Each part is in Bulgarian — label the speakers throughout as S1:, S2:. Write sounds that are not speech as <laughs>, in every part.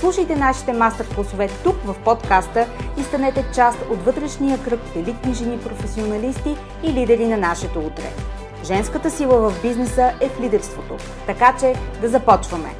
S1: Слушайте нашите мастер-класове тук в подкаста и станете част от вътрешния кръг елитни жени професионалисти и лидери на нашето утре. Женската сила в бизнеса е в лидерството. Така че да започваме!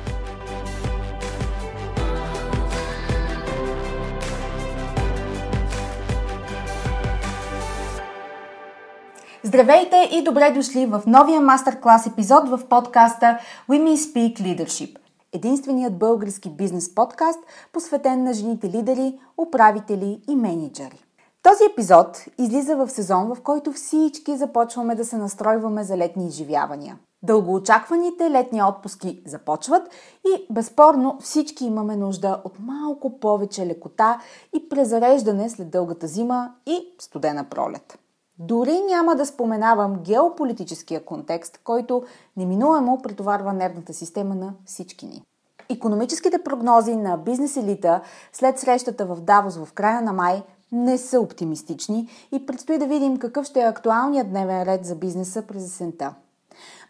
S1: Здравейте и добре дошли в новия мастер-клас епизод в подкаста Women Speak Leadership – единственият български бизнес подкаст, посветен на жените лидери, управители и менеджери. Този епизод излиза в сезон, в който всички започваме да се настройваме за летни изживявания. Дългоочакваните летни отпуски започват и безспорно всички имаме нужда от малко повече лекота и презареждане след дългата зима и студена пролет. Дори няма да споменавам геополитическия контекст, който неминуемо претоварва нервната система на всички ни. Економическите прогнози на бизнес елита след срещата в Давос в края на май не са оптимистични и предстои да видим какъв ще е актуалният дневен ред за бизнеса през есента.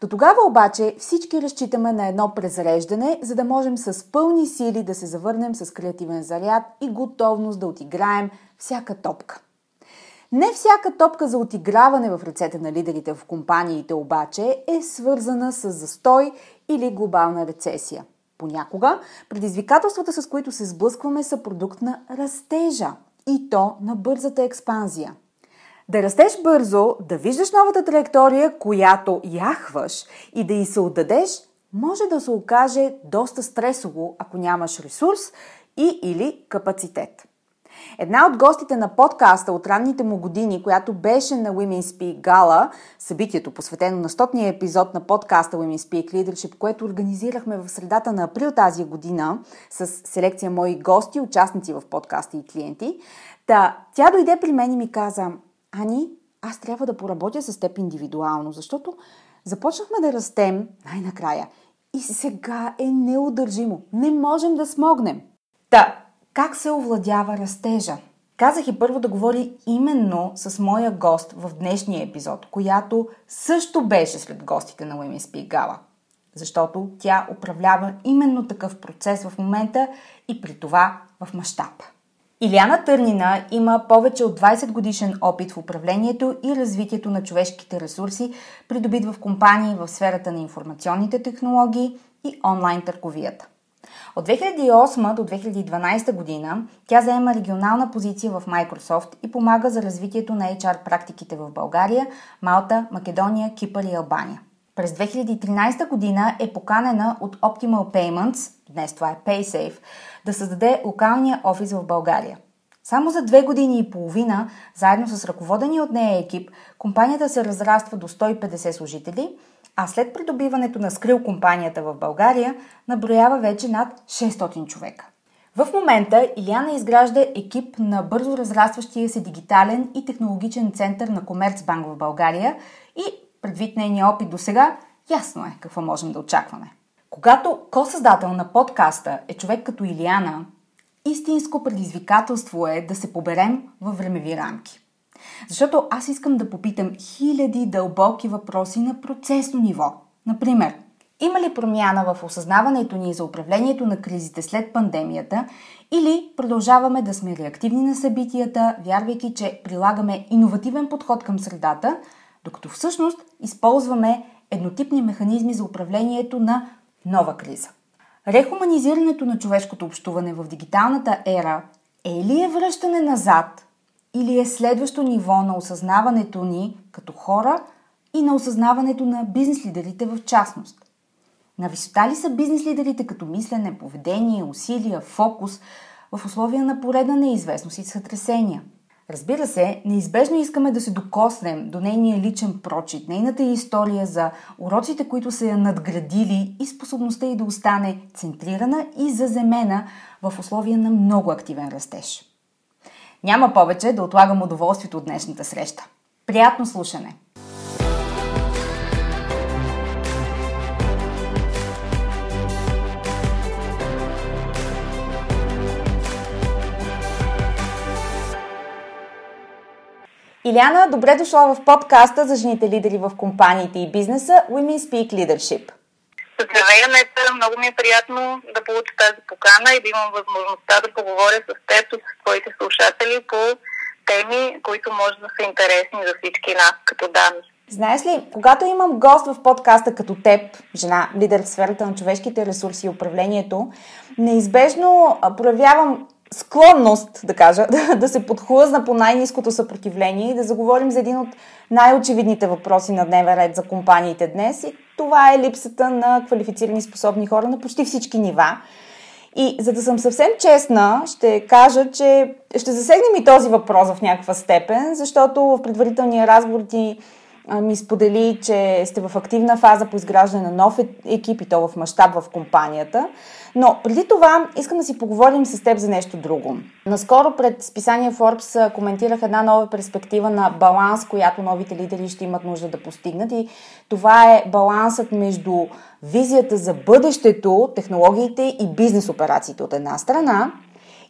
S1: До тогава обаче всички разчитаме на едно презареждане, за да можем с пълни сили да се завърнем с креативен заряд и готовност да отиграем всяка топка. Не всяка топка за отиграване в ръцете на лидерите в компаниите обаче е свързана с застой или глобална рецесия. Понякога предизвикателствата, с които се сблъскваме, са продукт на растежа и то на бързата експанзия. Да растеш бързо, да виждаш новата траектория, която яхваш и да й се отдадеш, може да се окаже доста стресово, ако нямаш ресурс и или капацитет. Една от гостите на подкаста от ранните му години, която беше на Women Speak Gala, събитието посветено на стотния епизод на подкаста Women Speak Leadership, което организирахме в средата на април тази година с селекция мои гости, участници в подкаста и клиенти. Та, тя дойде при мен и ми каза, Ани, аз трябва да поработя с теб индивидуално, защото започнахме да растем най-накрая и сега е неудържимо. Не можем да смогнем. Та, как се овладява растежа? Казах и първо да говори именно с моя гост в днешния епизод, която също беше сред гостите на Women Speak Gala. Защото тя управлява именно такъв процес в момента и при това в мащаб. Иляна Търнина има повече от 20 годишен опит в управлението и развитието на човешките ресурси, придобит в компании в сферата на информационните технологии и онлайн търговията. От 2008 до 2012 година тя заема регионална позиция в Microsoft и помага за развитието на HR практиките в България, Малта, Македония, Кипър и Албания. През 2013 година е поканена от Optimal Payments, днес това е PaySafe, да създаде локалния офис в България. Само за две години и половина, заедно с ръководения от нея екип, компанията се разраства до 150 служители – а след придобиването на Скрил компанията в България наброява вече над 600 човека. В момента Иляна изгражда екип на бързо разрастващия се дигитален и технологичен център на Комерцбанк в България и предвид нейния опит до сега, ясно е какво можем да очакваме. Когато ко-създател на подкаста е човек като Илиана, истинско предизвикателство е да се поберем във времеви рамки. Защото аз искам да попитам хиляди дълбоки въпроси на процесно ниво. Например, има ли промяна в осъзнаването ни за управлението на кризите след пандемията или продължаваме да сме реактивни на събитията, вярвайки, че прилагаме иновативен подход към средата, докато всъщност използваме еднотипни механизми за управлението на нова криза. Рехуманизирането на човешкото общуване в дигиталната ера е ли е връщане назад или е следващо ниво на осъзнаването ни като хора и на осъзнаването на бизнес лидерите в частност. На висота ли са бизнес лидерите като мислене, поведение, усилия, фокус в условия на поредна неизвестност и сътресения? Разбира се, неизбежно искаме да се докоснем до нейния личен прочит, нейната история за уроците, които са я надградили и способността й да остане центрирана и заземена в условия на много активен растеж. Няма повече да отлагам удоволствието от днешната среща. Приятно слушане! Иляна, добре дошла в подкаста за жените лидери в компаниите и бизнеса Women Speak Leadership.
S2: Здравей, Анета! Много ми е приятно да получа тази покана и да имам възможността да поговоря с теб и с твоите слушатели по теми, които може да са интересни за всички нас като дами.
S1: Знаеш ли, когато имам гост в подкаста като теб, жена, лидер в сферата на човешките ресурси и управлението, неизбежно проявявам склонност, да кажа, <laughs> да, се подхлъзна по най-низкото съпротивление и да заговорим за един от най-очевидните въпроси на дневен ред за компаниите днес и това е липсата на квалифицирани способни хора на почти всички нива. И за да съм съвсем честна, ще кажа, че ще засегнем и този въпрос в някаква степен, защото в предварителния разговор ти ми сподели, че сте в активна фаза по изграждане на нов е, екип и то в мащаб в компанията. Но преди това искам да си поговорим с теб за нещо друго. Наскоро пред списание Forbes коментирах една нова перспектива на баланс, която новите лидери ще имат нужда да постигнат и това е балансът между визията за бъдещето, технологиите и бизнес операциите от една страна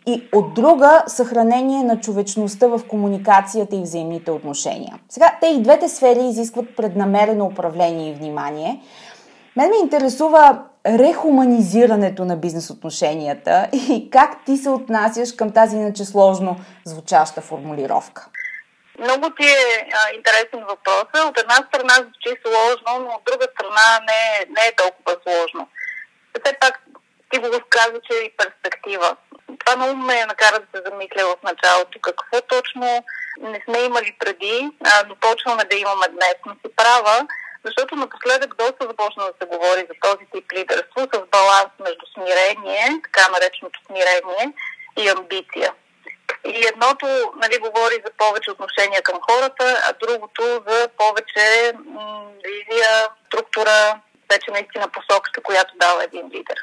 S1: и от друга съхранение на човечността в комуникацията и взаимните отношения. Сега, те и двете сфери изискват преднамерено управление и внимание. Мен ме интересува рехуманизирането на бизнес отношенията и как ти се отнасяш към тази иначе сложно звучаща формулировка.
S2: Много ти е а, интересен въпрос. От една страна звучи сложно, но от друга страна не, не е толкова сложно. Все пак ти го каза, че е и перспектива. Това много ме накара да се замисля в началото. Какво точно не сме имали преди, а, но почваме да имаме днес. Но си права, защото напоследък доста започна да се говори за този тип лидерство с баланс между смирение, така нареченото смирение и амбиция. И едното нали, говори за повече отношения към хората, а другото за повече визия, структура, вече наистина посоката, която дава един лидер.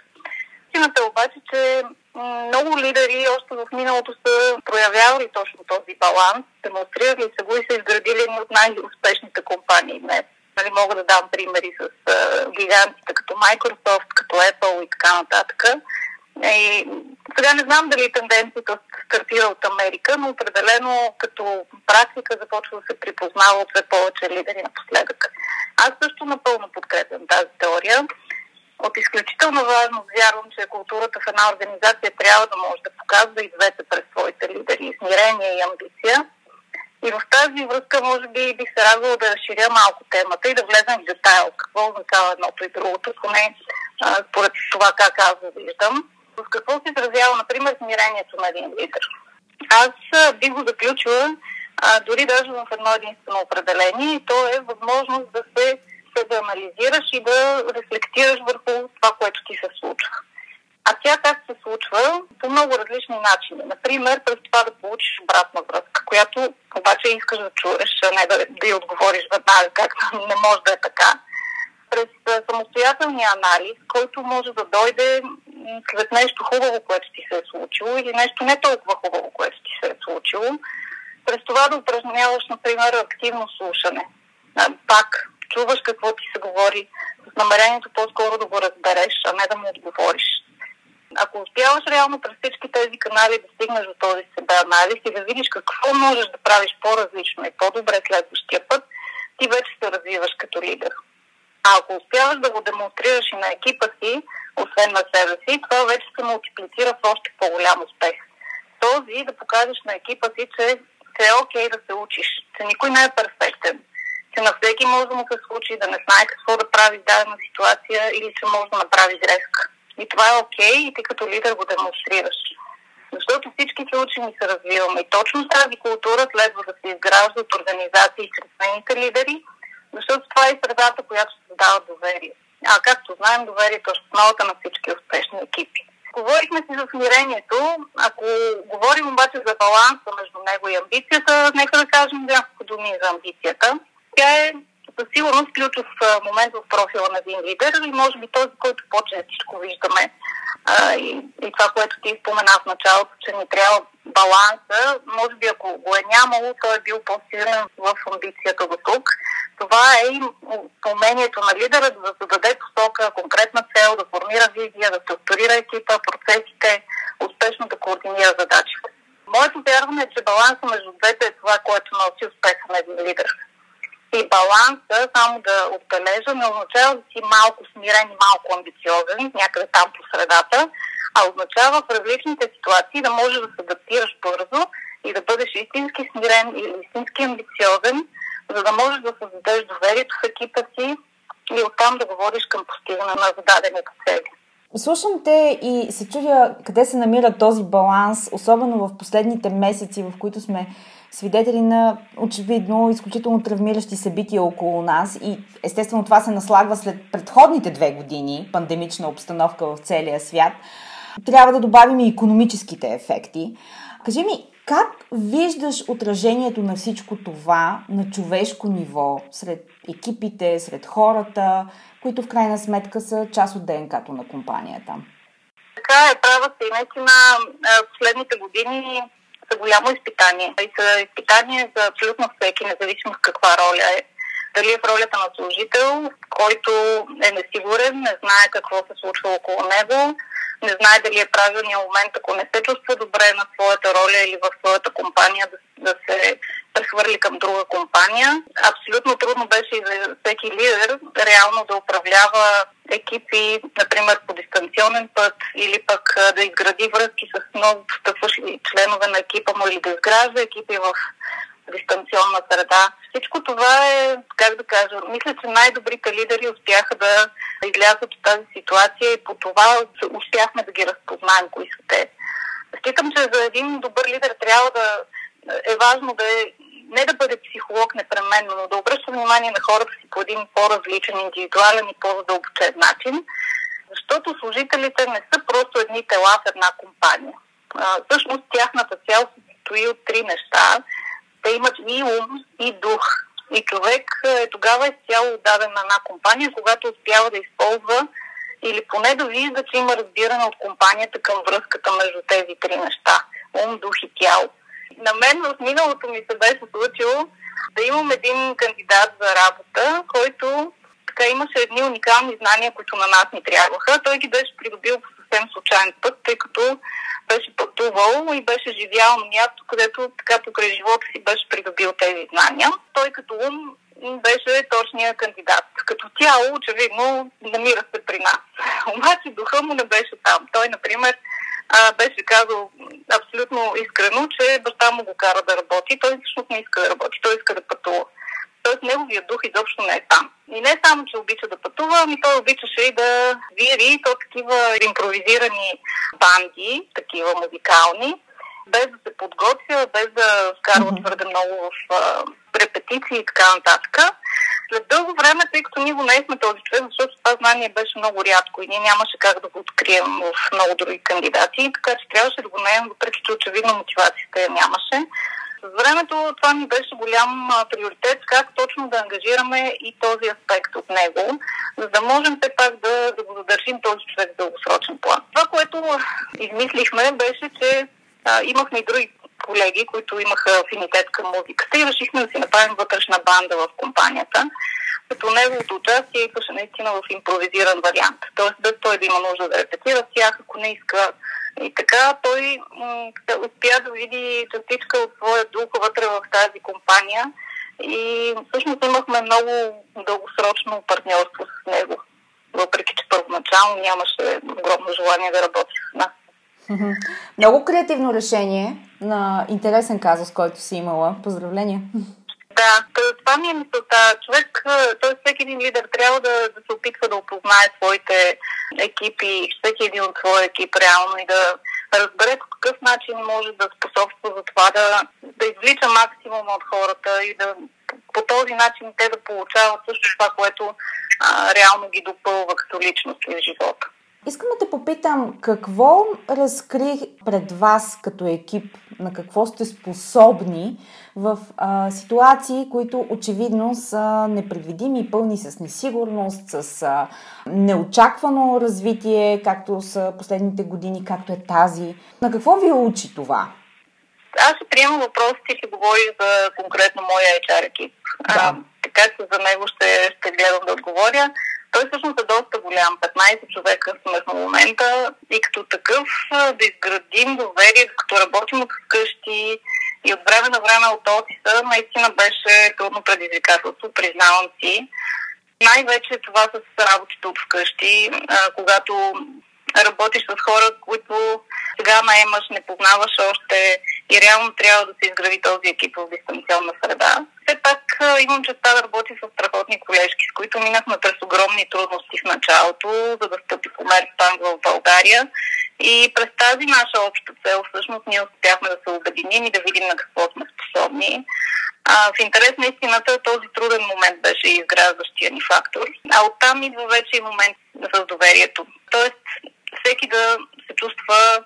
S2: Истината е обаче, че много лидери още в миналото са проявявали точно този баланс, демонстрирали са го и са изградили едни от най-успешните компании днес. Нали, мога да дам примери с а, гигантите като Microsoft, като Apple и така нататък. И сега не знам дали тенденцията стартира от Америка, но определено като практика започва да се припознава от все повече лидери напоследък. Аз също напълно подкрепям тази теория. От изключително важност вярвам, че културата в една организация трябва да може да показва и двете през своите лидери, смирение и амбиция. И в тази връзка, може би, бих се радвала да разширя малко темата и да влезем в детайл какво означава едното и другото, поне според това как аз го виждам. В какво се изразява, например, смирението на един лидер? Аз бих го заключила а, дори даже в едно единствено определение и то е възможност да се да анализираш и да рефлектираш върху това, което ти се случва. А тя как се случва? По много различни начини. Например, през това да получиш обратна връзка, която обаче искаш да чуеш, а не да, да й отговориш веднага, както <laughs> не може да е така. През самостоятелния анализ, който може да дойде след нещо хубаво, което ти се е случило или нещо не толкова хубаво, което ти се е случило. През това да упражняваш, например, активно слушане. Пак чуваш какво ти се говори, с намерението по-скоро да го разбереш, а не да му отговориш. Ако успяваш реално през всички тези канали да стигнеш до този себе анализ и да видиш какво можеш да правиш по-различно и по-добре следващия път, ти вече се развиваш като лидер. А ако успяваш да го демонстрираш и на екипа си, освен на себе си, това вече се мултиплицира в още по-голям успех. Този да покажеш на екипа си, че е окей okay да се учиш, че никой не е перфектен, че на всеки може да му се случи да не знае какво да прави в дадена ситуация или че може да направи грешка. И това е окей okay, и ти като лидер го демонстрираш. Защото всички се учим и се развиваме. И точно тази култура следва да се изгражда от организации чрез нейните лидери, Защото това е средата, която създава доверие. А както знаем, доверието е основата на всички успешни екипи. Говорихме си за смирението. Ако говорим обаче за баланса между него и амбицията, нека да кажем няколко думи за амбицията. Тя е със сигурност ключов момент в профила на един лидер и може би този, който по-честичко виждаме а, и, и това, което ти спомена в началото, че ни трябва баланса, може би ако го е нямало, той е бил по-силен в амбицията до тук. Това е и умението на лидера да зададе посока, конкретна цел, да формира визия, да структурира екипа, процесите, успешно да координира задачите. Моето вярване е, че баланса между двете е това, което носи успеха на един лидер. И баланса, само да отбележа, не означава да си малко смирен и малко амбициозен, някъде там по средата, а означава в различните ситуации да можеш да се адаптираш бързо и да бъдеш истински смирен или истински амбициозен, за да можеш да създадеш доверието в екипа си и оттам да говориш към постигане на зададените цели.
S1: Слушам те и се чудя къде се намира този баланс, особено в последните месеци, в които сме свидетели на очевидно изключително травмиращи събития около нас и естествено това се наслагва след предходните две години пандемична обстановка в целия свят. Трябва да добавим и економическите ефекти. Кажи ми, как виждаш отражението на всичко това на човешко ниво сред екипите, сред хората, които в крайна сметка са част от ДНК-то на компанията?
S2: Така е, права се. И наистина последните години са голямо изпитание. И са изпитание за абсолютно всеки, независимо в каква роля е. Дали е в ролята на служител, който е несигурен, не знае какво се случва около него, не знае дали е правилният момент, ако не се чувства добре на своята роля или в своята компания, да, да се прехвърли към друга компания. Абсолютно трудно беше и за всеки лидер реално да управлява екипи, например по дистанционен път или пък да изгради връзки с много постъпващи членове на екипа му или да изгражда екипи в дистанционна среда. Всичко това е, как да кажа, мисля, че най-добрите лидери успяха да излязат от тази ситуация и по това успяхме да ги разпознаем, кои са те. Считам, че за един добър лидер трябва да е важно да е не да бъде психолог непременно, но да обръща внимание на хората си по един по-различен, индивидуален и по-задълбочен начин, защото служителите не са просто едни тела в една компания. А, всъщност тяхната цел се състои от три неща. Те имат и ум, и дух. И човек е, тогава е цяло отдаден на една компания, когато успява да използва или поне да вижда, че има разбиране от компанията към връзката между тези три неща ум, дух и тяло. На мен в миналото ми се беше случило да имам един кандидат за работа, който така имаше едни уникални знания, които на нас ни трябваха. Той ги беше придобил по съвсем случайен път, тъй като беше пътувал и беше живял на място, където така покрай живота си беше придобил тези знания. Той като ум беше точния кандидат. Като тяло, очевидно, намира се при нас. <laughs> Обаче духа му не беше там. Той, например, беше казал абсолютно искрено, че баща му го кара да работи. Той всъщност не иска да работи, той иска да пътува. Тоест неговия дух изобщо не е там. И не само, че обича да пътува, ами той обичаше и да вири, то такива импровизирани банди, такива музикални, без да се подготвя, без да вкарва твърде много в а, репетиции и така нататък. След дълго време, тъй като ние го наехме този човек, защото това знание беше много рядко и ние нямаше как да го открием в много други кандидати, така че трябваше да го наем, въпреки че очевидно мотивацията я нямаше. С времето това ми беше голям приоритет, как точно да ангажираме и този аспект от него, за да можем все пак да, да го задържим този човек в дългосрочен план. Това, което измислихме, беше, че а, имахме и други колеги, които имаха афинитет към музиката и решихме да си направим вътрешна банда в компанията, като неговото участие идваше наистина в импровизиран вариант. Тоест, без той да има нужда да репетира с тях, ако не иска. И така той м- успя да види частичка от своя дух вътре в тази компания и всъщност имахме много дългосрочно партньорство с него, въпреки че първоначално нямаше огромно желание да работи с нас.
S1: Много креативно решение на интересен казус, който си имала. Поздравления!
S2: Да, това ми е мисълта. Човек, т.е. всеки един лидер трябва да, да се опитва да опознае своите екипи, всеки един от своя екип реално и да разбере по какъв начин може да способства за това да, да извлича максимум от хората и да по този начин те да получават също това, което а, реално ги допълва като личности в живота.
S1: Искам да те попитам, какво разкри пред вас като екип, на какво сте способни в а, ситуации, които очевидно са непредвидими, пълни с несигурност, с а, неочаквано развитие, както са последните години, както е тази. На какво ви учи това?
S2: Аз ще приемам въпросите и ще говоря за конкретно моя HR екип. Да. А, така че за него ще, ще гледам да отговоря. Той всъщност е доста голям, 15 човека сме в момента и като такъв да изградим доверие, като работим от вкъщи и от време на време от офиса, наистина беше трудно предизвикателство, признавам си. Най-вече това с работите от вкъщи, когато работиш с хора, които сега наемаш, не познаваш още и реално трябва да се изгради този екип в дистанционна среда. Все пак имам честа да работя с страхотни колежки, с които минахме през огромни трудности в началото, за да стъпи Комерцбанк в България. И през тази наша обща цел всъщност ние успяхме да се обединим и да видим на какво сме способни. А, в интерес на истината този труден момент беше изграждащия ни фактор. А оттам идва вече и момент за доверието. Тоест всеки да се чувства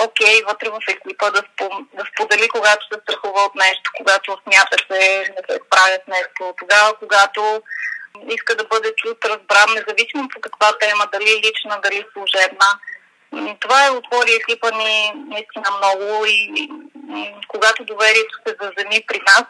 S2: окей, okay, вътре в екипа да, спом, да сподели, когато се страхува от нещо, когато смята, че не се справя нещо, тогава, когато иска да бъде чут, разбран, независимо по каква тема, дали лична, дали служебна. Това е отвори екипа ни наистина много и когато доверието се заземи при нас,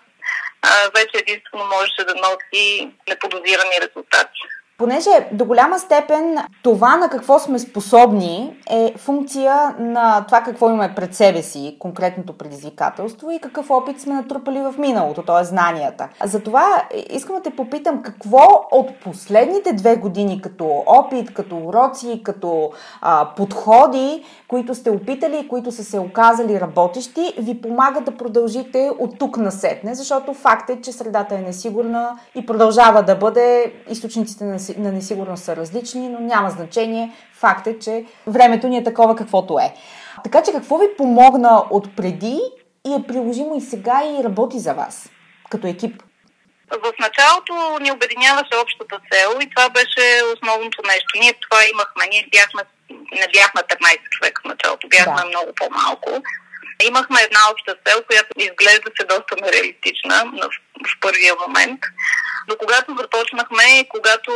S2: вече единствено можеше да носи неподозирани резултати.
S1: Понеже до голяма степен това на какво сме способни е функция на това какво имаме пред себе си, конкретното предизвикателство и какъв опит сме натрупали в миналото, т.е. знанията. Затова искам да те попитам какво от последните две години като опит, като уроци, като а, подходи, които сте опитали, които са се оказали работещи, ви помагат да продължите от тук насетне, защото факт е, че средата е несигурна и продължава да бъде източниците на на несигурност са различни, но няма значение. Факт е, че времето ни е такова каквото е. Така че какво ви помогна от преди и е приложимо и сега и работи за вас като екип?
S2: В началото ни обединяваше общата цел и това беше основното нещо. Ние това имахме. Ние бяхме, не бяхме 15 човека в началото, бяхме да. много по-малко. Имахме една обща цел, която изглежда се доста нереалистична в, в първия момент. Но когато започнахме и когато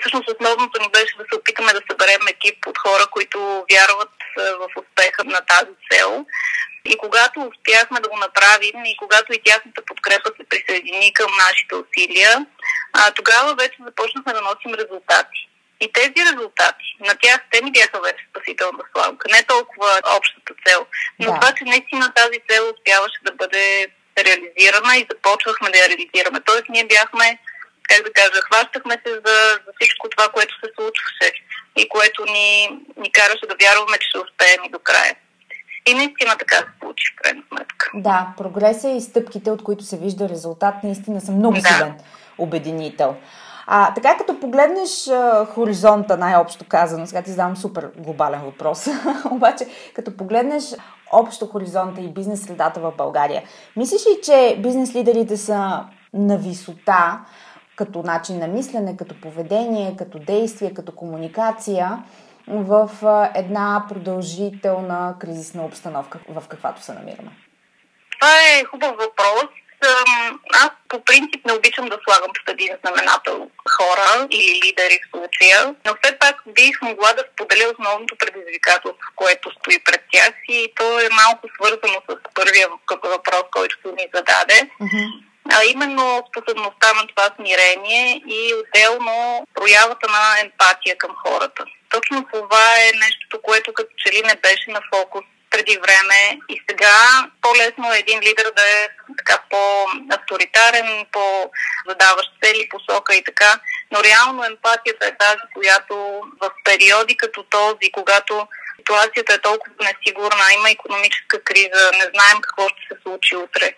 S2: всъщност основното ни беше да се опитаме да съберем екип от хора, които вярват в успеха на тази цел. И когато успяхме да го направим и когато и тяхната подкрепа се присъедини към нашите усилия, тогава вече започнахме да носим резултати. И тези резултати, на тях те ми бяха вече спасителна сламка, не толкова общата цел. Но да. това, че наистина тази цел успяваше да бъде реализирана и започвахме да я реализираме. Тоест ние бяхме, как да кажа, хващахме се за, за всичко това, което се случваше и което ни, ни караше да вярваме, че ще успеем и до края. И наистина така се случи, в крайна сметка.
S1: Да, прогреса и стъпките, от които се вижда резултат, наистина са много да. силен обединител. А, така като погледнеш а, хоризонта, най-общо казано, сега ти задавам супер глобален въпрос, <laughs> обаче като погледнеш общо хоризонта и бизнес средата в България, мислиш ли, че бизнес лидерите са на висота като начин на мислене, като поведение, като действие, като комуникация в една продължителна кризисна обстановка, в каквато се намираме?
S2: Това е хубав въпрос аз по принцип не обичам да слагам под един знаменател хора или лидери в случая, но все пак бих могла да споделя основното предизвикателство, което стои пред тях и то е малко свързано с първия въпрос, който ми зададе. Mm-hmm. А именно способността на това смирение и отделно проявата на емпатия към хората. Точно това е нещото, което като че ли не беше на фокус преди време и сега по-лесно е един лидер да е така по-авторитарен, по-задаващ цели, посока и така. Но реално емпатията е тази, която в периоди като този, когато ситуацията е толкова несигурна, има економическа криза, не знаем какво ще се случи утре.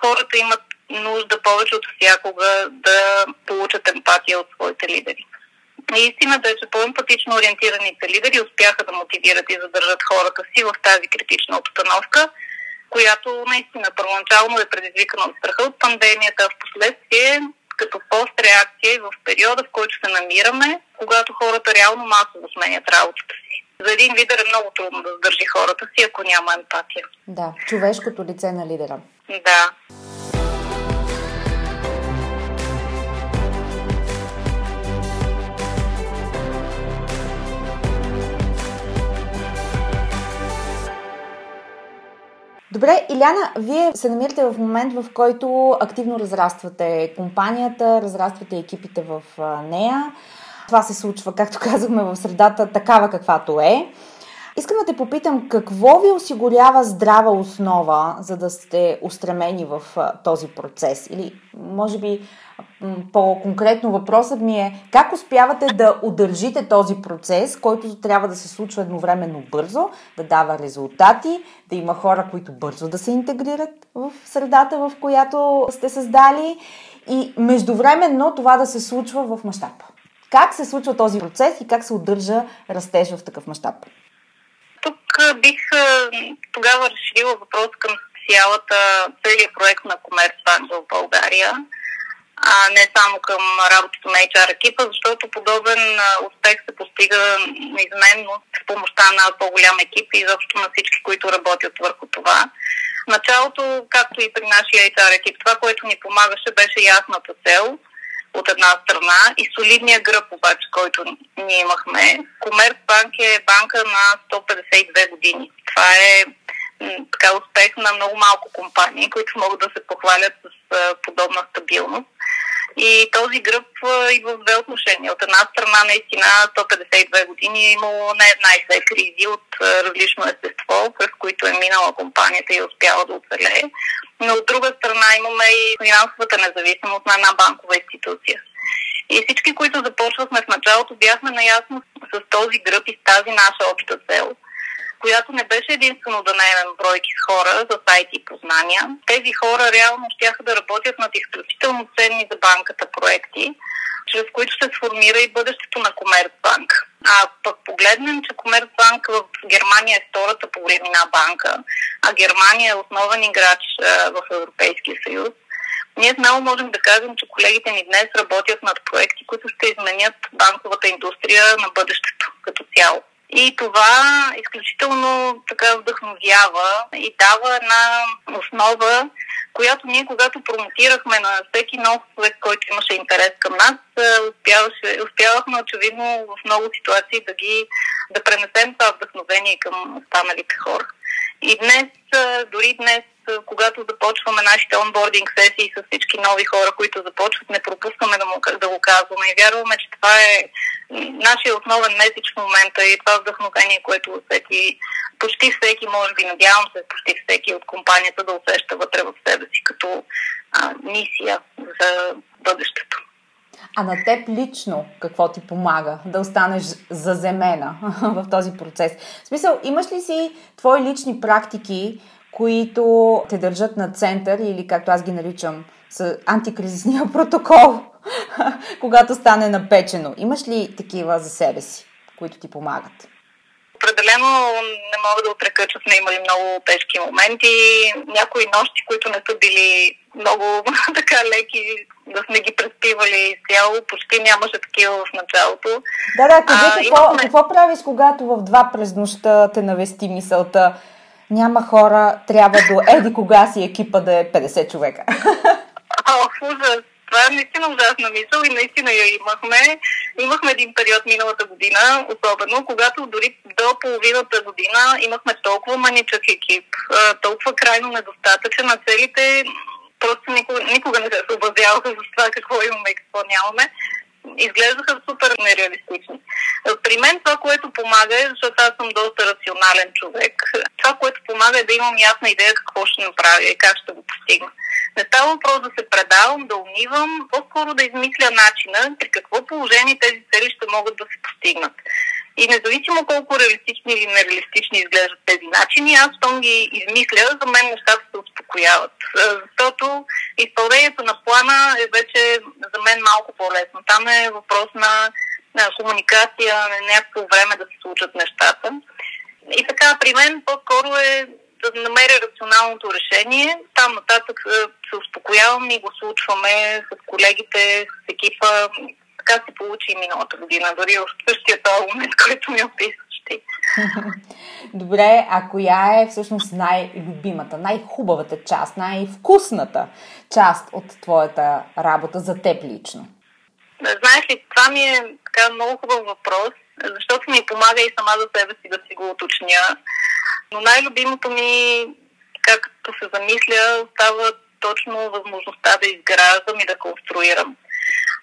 S2: Хората имат нужда повече от всякога да получат емпатия от своите лидери. Истината е, че по-емпатично ориентираните лидери успяха да мотивират и задържат хората си в тази критична обстановка. която наистина първоначално е предизвикана от страха от пандемията, в последствие като постреакция и в периода, в който се намираме, когато хората реално масово сменят работата си. За един лидер е много трудно да задържи хората си, ако няма емпатия.
S1: Да, човешкото лице на лидера.
S2: Да.
S1: Добре, Иляна, вие се намирате в момент, в който активно разраствате компанията, разраствате екипите в нея. Това се случва, както казахме, в средата такава каквато е. Искам да те попитам, какво ви осигурява здрава основа, за да сте устремени в този процес? Или, може би, по-конкретно въпросът ми е как успявате да удържите този процес, който трябва да се случва едновременно бързо, да дава резултати, да има хора, които бързо да се интегрират в средата, в която сте създали и междувременно това да се случва в мащаб. Как се случва този процес и как се удържа растеж в такъв мащаб?
S2: Тук бих тогава разширила въпрос към цялата, целият проект на Комерцбанк в България а не само към работата на HR екипа, защото подобен успех се постига неизменно с помощта на по-голям екип и изобщо на всички, които работят върху това. Началото, както и при нашия HR екип, това, което ни помагаше, беше ясната цел от една страна и солидния гръб обаче, който ние имахме. Комерцбанк е банка на 152 години. Това е така успех на много малко компании, които могат да се похвалят с подобна стабилност. И този гръб и в две отношения. От една страна, наистина, 152 години е имало не една и две кризи от различно естество, през които е минала компанията и е успяла да оцелее. Но от друга страна имаме и финансовата независимост на една банкова институция. И всички, които започвахме в началото, бяхме наясно с този гръб и с тази наша обща цел – която не беше единствено да наемем бройки с хора за сайти и познания. Тези хора реално ще да работят над изключително ценни за банката проекти, чрез които се сформира и бъдещето на Комерцбанк. А пък погледнем, че Комерцбанк в Германия е втората по големина банка, а Германия е основен играч в Европейския съюз, ние смело можем да кажем, че колегите ни днес работят над проекти, които ще изменят банковата индустрия на бъдещето като цяло. И това изключително така вдъхновява и дава една основа, която ние, когато промотирахме на всеки нов човек, който имаше интерес към нас, успяваше, успявахме очевидно в много ситуации да ги да пренесем това вдъхновение към останалите хора. И днес, дори днес, когато започваме нашите онбординг сесии с всички нови хора, които започват, не пропускаме да, му, да го казваме и вярваме, че това е нашия основен месич в момента и това вдъхновение, което усети почти всеки, може би, надявам се, почти всеки от компанията да усеща вътре в себе си като а, мисия за бъдещето.
S1: А на теб лично какво ти помага да останеш заземена <laughs> в този процес? В смисъл, имаш ли си твои лични практики, които те държат на център или както аз ги наричам с антикризисния <laughs> протокол, когато стане напечено? Имаш ли такива за себе си, които ти помагат?
S2: Определено не мога да отрека, че сме имали много тежки моменти. Някои нощи, които не са били много <laughs> така леки, да сме ги преспивали изцяло. Почти нямаше такива в началото.
S1: Да, да, кажи какво, имахме... какво правиш, когато в два през нощта те навести мисълта няма хора, трябва до еди кога си екипа да е 50 човека.
S2: О, ужас! Това е наистина ужасна мисъл и наистина я имахме. Имахме един период миналата година, особено, когато дори до половината година имахме толкова маничък екип, толкова крайно недостатъчен на целите, просто никога, никога не се съобразяваха с това какво имаме и какво нямаме изглеждаха супер нереалистични. При мен това, което помага е, защото аз съм доста рационален човек, това, което помага е да имам ясна идея какво ще направя и как ще го постигна. Не става въпрос да се предавам, да унивам, по-скоро да измисля начина, при какво положение тези цели ще могат да се постигнат. И независимо колко реалистични или нереалистични изглеждат тези начини, аз щом ги измисля, за мен нещата се успокояват. Защото изпълнението на плана е вече за мен малко по-лесно. Там е въпрос на, на комуникация, на някакво време да се случат нещата. И така, при мен по-скоро е да намеря рационалното решение. Там нататък се успокоявам и го случваме с колегите, с екипа. Така се получи и миналата година, дори в същия този момент, който ми описваш ти. <laughs>
S1: Добре, а коя е всъщност най-любимата, най-хубавата част, най-вкусната част от твоята работа за теб лично?
S2: Знаеш ли, това ми е така много хубав въпрос, защото ми помага и сама за себе си да си го уточня. Но най-любимото ми, както се замисля, става точно възможността да изграждам и да конструирам.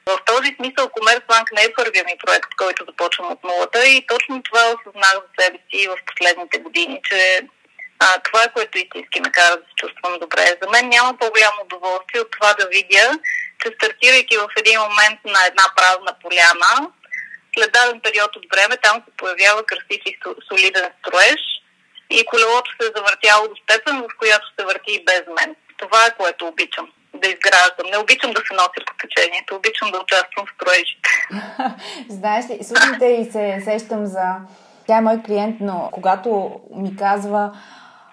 S2: В този смисъл Комерсбанк не е първият ми проект, който започвам от нулата и точно това осъзнах за себе си в последните години, че а, това е което истински ме кара да се чувствам добре. За мен няма по-голямо удоволствие от това да видя, че стартирайки в един момент на една празна поляна, след даден период от време там се появява красив и солиден строеж и колелото се е завъртяло до степен, в която се върти и без мен. Това е което обичам да изграждам. Не обичам да се нося по течението, обичам да участвам в строежите. <laughs>
S1: Знаеш ли, слушайте и се сещам за... Тя е мой клиент, но когато ми казва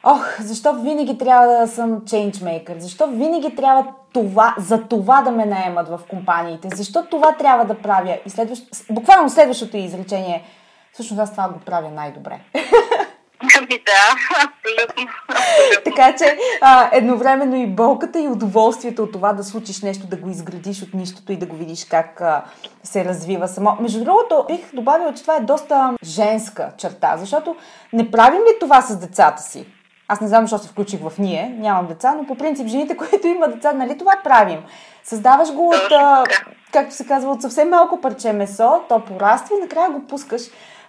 S1: Ох, защо винаги трябва да съм чейнджмейкър? Защо винаги трябва това, за това да ме наемат в компаниите? Защо това трябва да правя? И следващ, буквално следващото изречение всъщност аз това го правя най-добре. <laughs>
S2: Ами да, абсолютно. абсолютно.
S1: така че а, едновременно и болката и удоволствието от това да случиш нещо, да го изградиш от нищото и да го видиш как а, се развива само. Между другото, бих добавила, че това е доста женска черта, защото не правим ли това с децата си? Аз не знам защо се включих в ние, нямам деца, но по принцип жените, <laughs> които имат деца, нали това правим? Създаваш го от, а, както се казва, от съвсем малко парче месо, то пораства и накрая го пускаш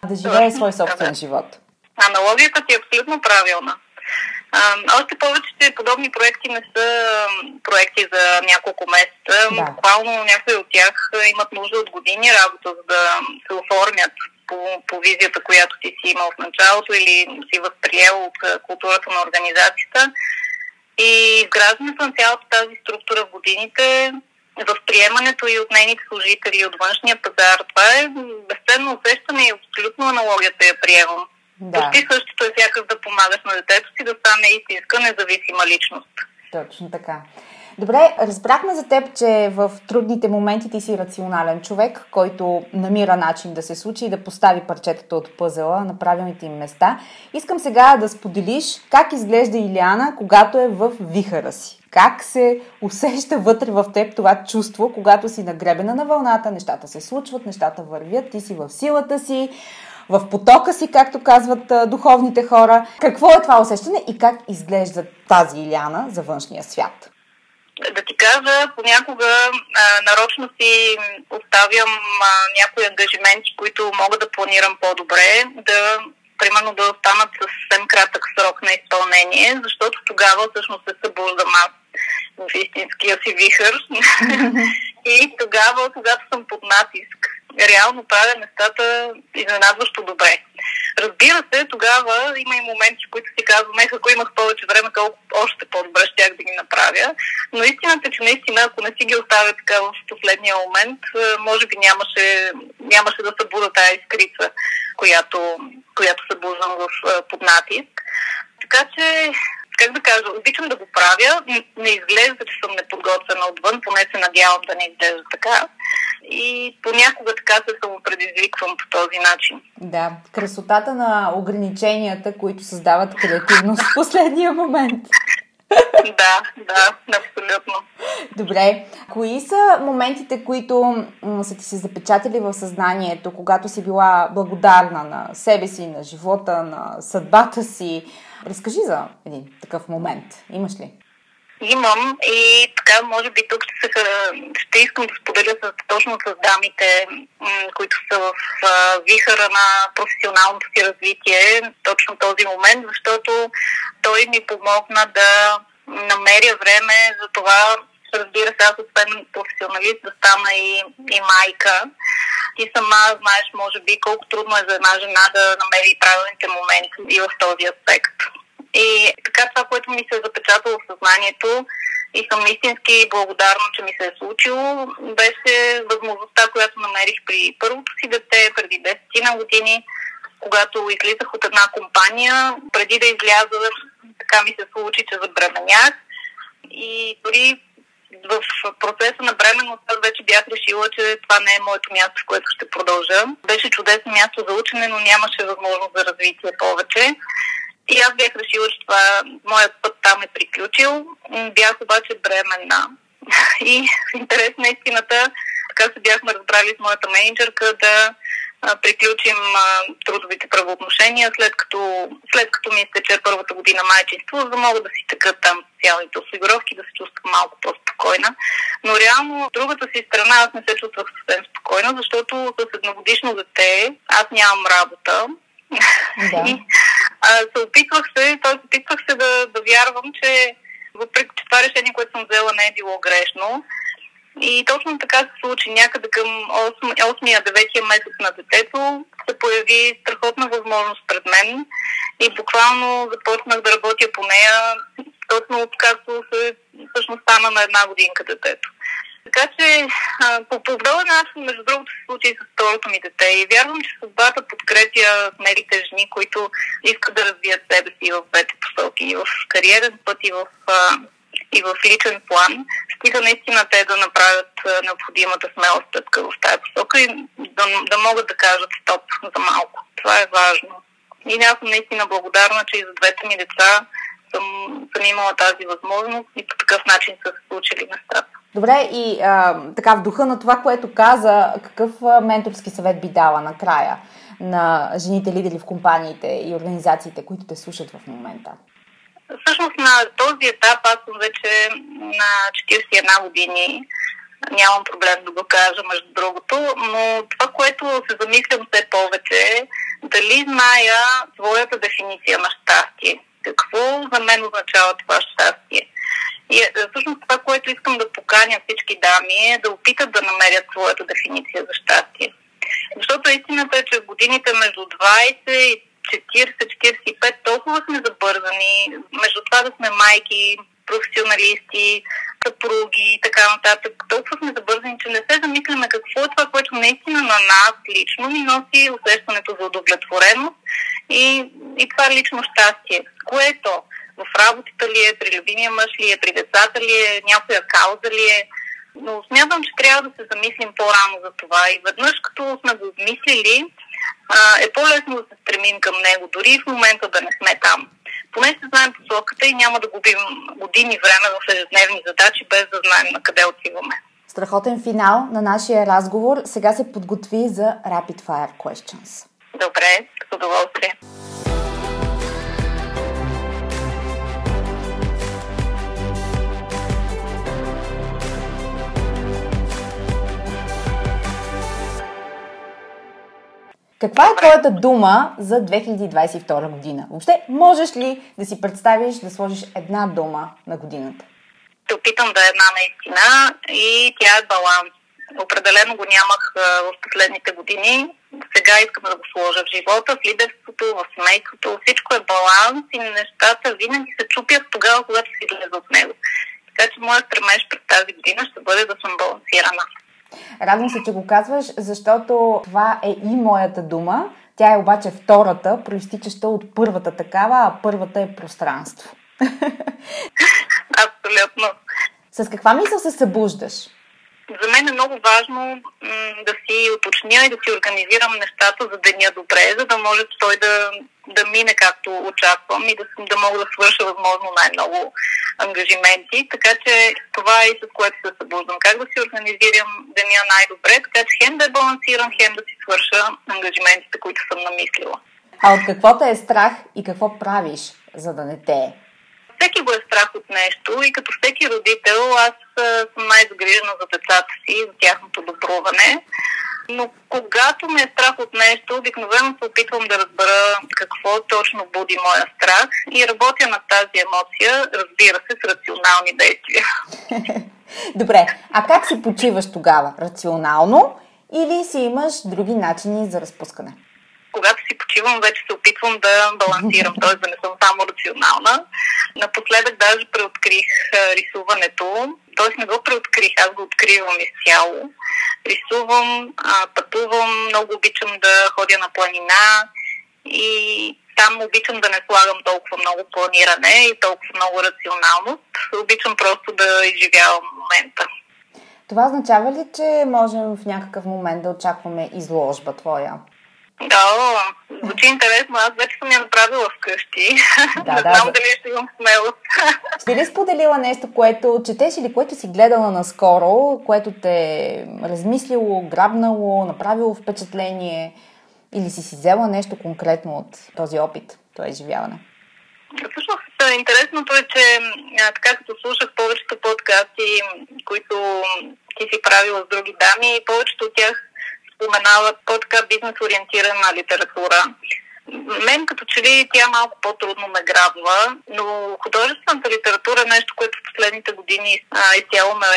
S1: да живее свой собствен живот.
S2: Аналогията ти е абсолютно правилна. А, още повече, че подобни проекти не са проекти за няколко месеца. Да. Буквално някои от тях имат нужда от години работа, за да се оформят по, по визията, която ти си имал в началото или си възприел от културата на организацията. И изграждането на цялата тази структура в годините, възприемането и от нейните служители, и от външния пазар, това е безценно усещане и абсолютно аналогията я приемам. Да. Почти същото е сякаш да помагаш на детето си да стане истинска независима личност.
S1: Точно така. Добре, разбрахме за теб, че в трудните моменти ти си рационален човек, който намира начин да се случи и да постави парчетата от пъзела на правилните им места. Искам сега да споделиш как изглежда Иляна, когато е в вихара си. Как се усеща вътре в теб това чувство, когато си нагребена на вълната, нещата се случват, нещата вървят, ти си в силата си, в потока си, както казват духовните хора. Какво е това усещане и как изглежда тази Иляна за външния свят?
S2: Да ти кажа, понякога а, нарочно си оставям а, някои ангажименти, които мога да планирам по-добре, да примерно да останат с съвсем кратък срок на изпълнение, защото тогава всъщност се събуждам аз в истинския си вихър. <laughs> и тогава, когато съм под натиск, реално правя нещата изненадващо добре. Разбира се, тогава има и моменти, в които си казвам, ех, ако имах повече време, колко още по-добре щях да ги направя. Но истината е, че наистина, ако не си ги оставя така в последния момент, е, може би нямаше, нямаше да събуда тази искрица, която, която събуждам в, е, под натиск. Така че как да кажа, обичам да го правя. Не изглежда, че съм неподготвена отвън, поне се надявам да не изглежда така. И понякога така се самопредизвиквам по този начин.
S1: Да, красотата на ограниченията, които създават креативност в <laughs> последния момент.
S2: Да, да, абсолютно.
S1: Добре. Кои са моментите, които са ти се запечатали в съзнанието, когато си била благодарна на себе си, на живота, на съдбата си? Разкажи за един такъв момент. Имаш ли?
S2: Имам и така, може би тук ще, се, ще искам да споделя с, точно с дамите, които са в вихара на професионалното си развитие, точно този момент, защото той ми помогна да намеря време за това, разбира се, аз освен професионалист да стана и, и майка. Ти сама знаеш, може би, колко трудно е за една жена да намери правилните моменти и в този аспект. И така това, което ми се е запечатало в съзнанието и съм истински благодарна, че ми се е случило, беше възможността, която намерих при първото си дете, преди 10 на години, когато излизах от една компания, преди да изляза, така ми се случи, че забременях. И дори в процеса на бременност аз вече бях решила, че това не е моето място, в което ще продължа. Беше чудесно място за учене, но нямаше възможност за развитие повече. И аз бях решила, че това, моят път там е приключил. Бях обаче бременна. <laughs> И в интерес на истината, така се бяхме разбрали с моята менеджерка да приключим трудовите правоотношения, след като, след като ми изтече първата година майчинство, за да мога да си тъкат там социалните осигуровки, да се чувствам малко по-спокойна. Но реално, другата си страна, аз не се чувствах съвсем спокойна, защото с едногодишно дете аз нямам работа. Да. <laughs> И а, се опитвах се, т.е. опитвах се да, да вярвам, че въпреки че това решение, което съм взела, не е било грешно, и точно така се случи някъде към 8-9 месец на детето, се появи страхотна възможност пред мен и буквално започнах да работя по нея, точно както се всъщност стана на една годинка детето. Така че по подобен начин, между другото, се случи и с второто ми дете. И вярвам, че съдбата подкрепя смелите жени, които искат да развият себе си в двете посоки, и в кариерен път, и в и в личен план, стига наистина те да направят необходимата смела стъпка в тази посока и да, да могат да кажат стоп за малко. Това е важно. И аз съм наистина благодарна, че и за двете ми деца съм, съм имала тази възможност и по такъв начин са се случили нещата.
S1: Добре, и а, така в духа на това, което каза, какъв менторски съвет би дала накрая на жените лидери в компаниите и организациите, които те слушат в момента?
S2: Всъщност на този етап аз съм вече на 41 години. Нямам проблем да го кажа, между другото, но това, което се замислям все повече дали зная своята дефиниция на щастие. Какво за мен означава това щастие? И е, всъщност това, което искам да поканя всички дами е да опитат да намерят своята дефиниция за щастие. Защото истината е, че в годините между 20 и 40-45, толкова сме забързани. Между това да сме майки, професионалисти, съпруги и така нататък. Толкова сме забързани, че не се замисляме какво е това, което наистина на нас лично ни носи усещането за удовлетвореност и, и това лично щастие. Което в работата ли е, при любимия мъж ли е, при децата ли е, някоя кауза ли е. Но смятам, че трябва да се замислим по-рано за това. И веднъж като сме го обмислили, е по-лесно да се стремим към него, дори в момента да не сме там. Поне се знаем посоката и няма да губим години време в ежедневни задачи, без да знаем на къде отиваме.
S1: Страхотен финал на нашия разговор. Сега се подготви за Rapid Fire Questions.
S2: Добре, с удоволствие.
S1: Каква е твоята дума за 2022 година? Въобще, можеш ли да си представиш да сложиш една дума на годината?
S2: Те опитам да е една наистина и тя е баланс. Определено го нямах в последните години. Сега искам да го сложа в живота, в лидерството, в семейството. Всичко е баланс и нещата винаги се чупят тогава, когато си влезе от него. Така че моят стремеж през тази година ще бъде да съм балансирана.
S1: Радвам се, че го казваш, защото това е и моята дума. Тя е обаче втората, проистичаща от първата такава, а първата е пространство. <laughs>
S2: Абсолютно.
S1: С каква мисъл се събуждаш?
S2: За мен е много важно м- да си уточня и да си организирам нещата за деня добре, за да може той да, да мине както очаквам и да, да мога да свърша възможно най-много ангажименти. Така че това е и с което се събуждам. Как да си организирам деня най-добре, така че хем да е балансиран, хем да си свърша ангажиментите, които съм намислила.
S1: А от какво те е страх и какво правиш, за да не те е?
S2: всеки го е страх от нещо и като всеки родител аз съм най-загрижена за децата си, за тяхното добруване. Но когато ме е страх от нещо, обикновено се опитвам да разбера какво точно буди моя страх и работя над тази емоция, разбира се, с рационални действия. <laughs>
S1: Добре, а как си почиваш тогава? Рационално или си имаш други начини за разпускане?
S2: когато си почивам, вече се опитвам да балансирам, <laughs> т.е. да не съм само рационална. Напоследък даже преоткрих рисуването, т.е. не го преоткрих, аз го откривам изцяло. Рисувам, пътувам, много обичам да ходя на планина и там обичам да не слагам толкова много планиране и толкова много рационалност. Обичам просто да изживявам момента.
S1: Това означава ли, че можем в някакъв момент да очакваме изложба твоя?
S2: Да, звучи интересно. Аз вече съм я направила вкъщи. Да, не да, знам да. дали ще имам смелост.
S1: Ще ли споделила нещо, което четеш или което си гледала наскоро, което те размислило, грабнало, направило впечатление? Или си си взела нещо конкретно от този опит, това изживяване?
S2: Всъщност, интересното е, че така като слушах повечето подкасти, които ти си правила с други дами, повечето от тях споменават по-така бизнес-ориентирана литература. Мен като че ли тя малко по-трудно ме грабва, но художествената литература е нещо, което в последните години изцяло ме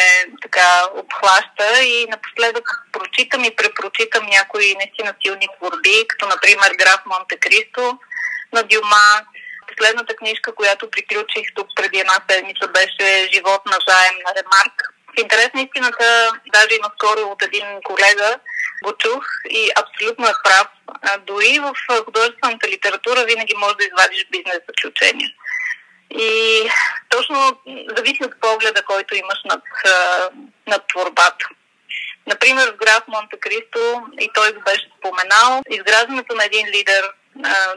S2: така обхваща и напоследък прочитам и препрочитам някои наистина силни творби, като например Граф Монте Кристо на Дюма. Последната книжка, която приключих тук преди една седмица беше Живот на заем на Ремарк. В интерес на истината, даже и наскоро от един колега, го чух и абсолютно е прав. Дори в художествената литература винаги можеш да извадиш бизнес заключения. И точно зависи от погледа, който имаш над, над творбата. Например, в граф Монте Кристо, и той го беше споменал, изграждането на един лидер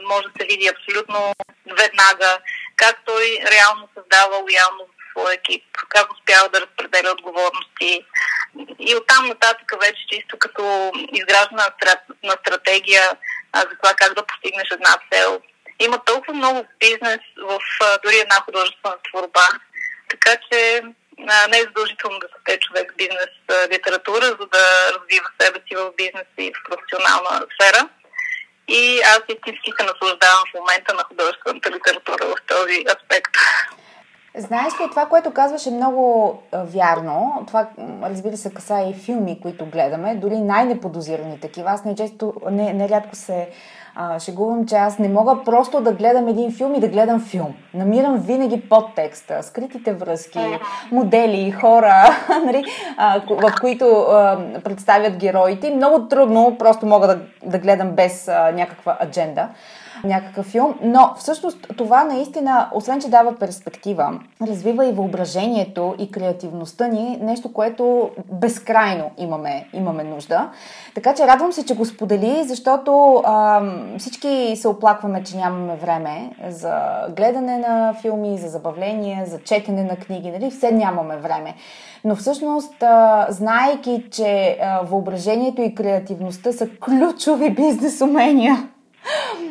S2: може да се види абсолютно веднага, как той реално създава лоялност своя екип, как успява да разпределя отговорности, и оттам нататък вече чисто като изграждане на стратегия за това как да постигнеш една цел. Има толкова много бизнес в дори една художествена творба, така че не е задължително да сте човек бизнес литература, за да развива себе си в бизнес и в професионална сфера. И аз истински се наслаждавам в момента на художествената литература в този аспект.
S1: Знаеш ли, това, което казваш е много вярно. Това, разбира се, каса и филми, които гледаме, дори най-неподозирани такива. Аз не често, не, нерядко се а, шегувам, че аз не мога просто да гледам един филм и да гледам филм. Намирам винаги подтекста, скритите връзки, модели, хора, <laughs> нали, а, в които а, представят героите. Много трудно просто мога да, да гледам без а, някаква адженда някакъв филм, но всъщност това наистина, освен че дава перспектива, развива и въображението и креативността ни, нещо, което безкрайно имаме, имаме нужда. Така че радвам се, че го сподели, защото а, всички се оплакваме, че нямаме време за гледане на филми, за забавление, за четене на книги, нали? Все нямаме време. Но всъщност, а, знаейки, че а, въображението и креативността са ключови бизнес умения,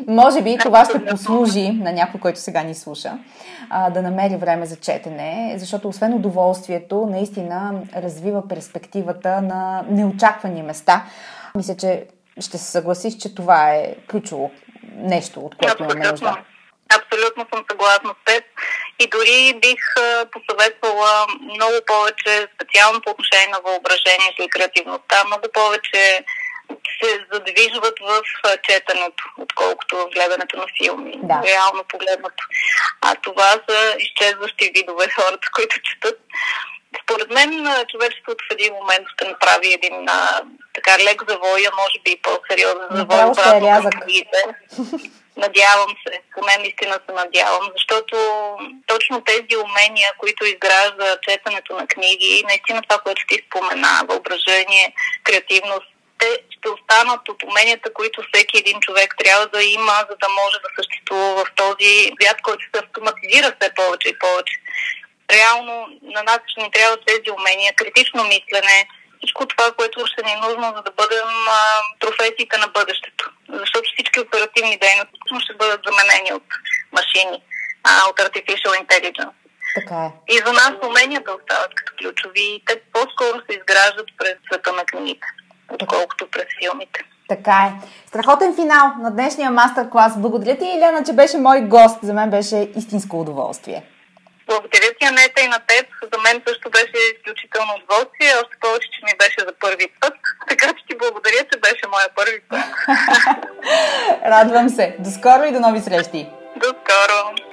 S1: може би това ще послужи на някой, който сега ни слуша, да намери време за четене, защото освен удоволствието, наистина развива перспективата на неочаквани места. Мисля, че ще се съгласиш, че това е ключово нещо, от което имаме нужда.
S2: Абсолютно съм съгласна с теб. И дори бих посъветвала много повече, специално по отношение на въображението и креативността, много повече се задвижват в четенето, отколкото в гледането на филми. Да. Реално погледнато. А това са изчезващи видове хората, <laughs> които четат. Според мен човечеството в един момент ще направи един а, така лек завой, а може би и по-сериозен завой обратно към книгите. <laughs> Надявам се, поне наистина се надявам, защото точно тези умения, които изгражда четенето на книги, наистина това, което ти спомена, въображение, креативност, те ще останат от уменията, които всеки един човек трябва да има, за да може да съществува в този свят, който се автоматизира все повече и повече. Реално на нас ще ни трябват тези умения, критично мислене, всичко това, което ще ни е нужно, за да бъдем а, професиите на бъдещето. Защото всички оперативни дейности ще бъдат заменени от машини, а, от Artificial Intelligence.
S1: Така
S2: е. И за нас уменията остават като ключови. Те по-скоро се изграждат през света на книгите отколкото през филмите.
S1: Така е. Страхотен финал на днешния мастер-клас. Благодаря ти, Елена, че беше мой гост. За мен беше истинско удоволствие.
S2: Благодаря ти, Анета, и на теб. За мен също беше изключително удоволствие. Още повече, че ми беше за първи път. <laughs> Така че ти благодаря, че беше моя първи път. <laughs>
S1: Радвам се. До скоро и до нови срещи.
S2: До скоро.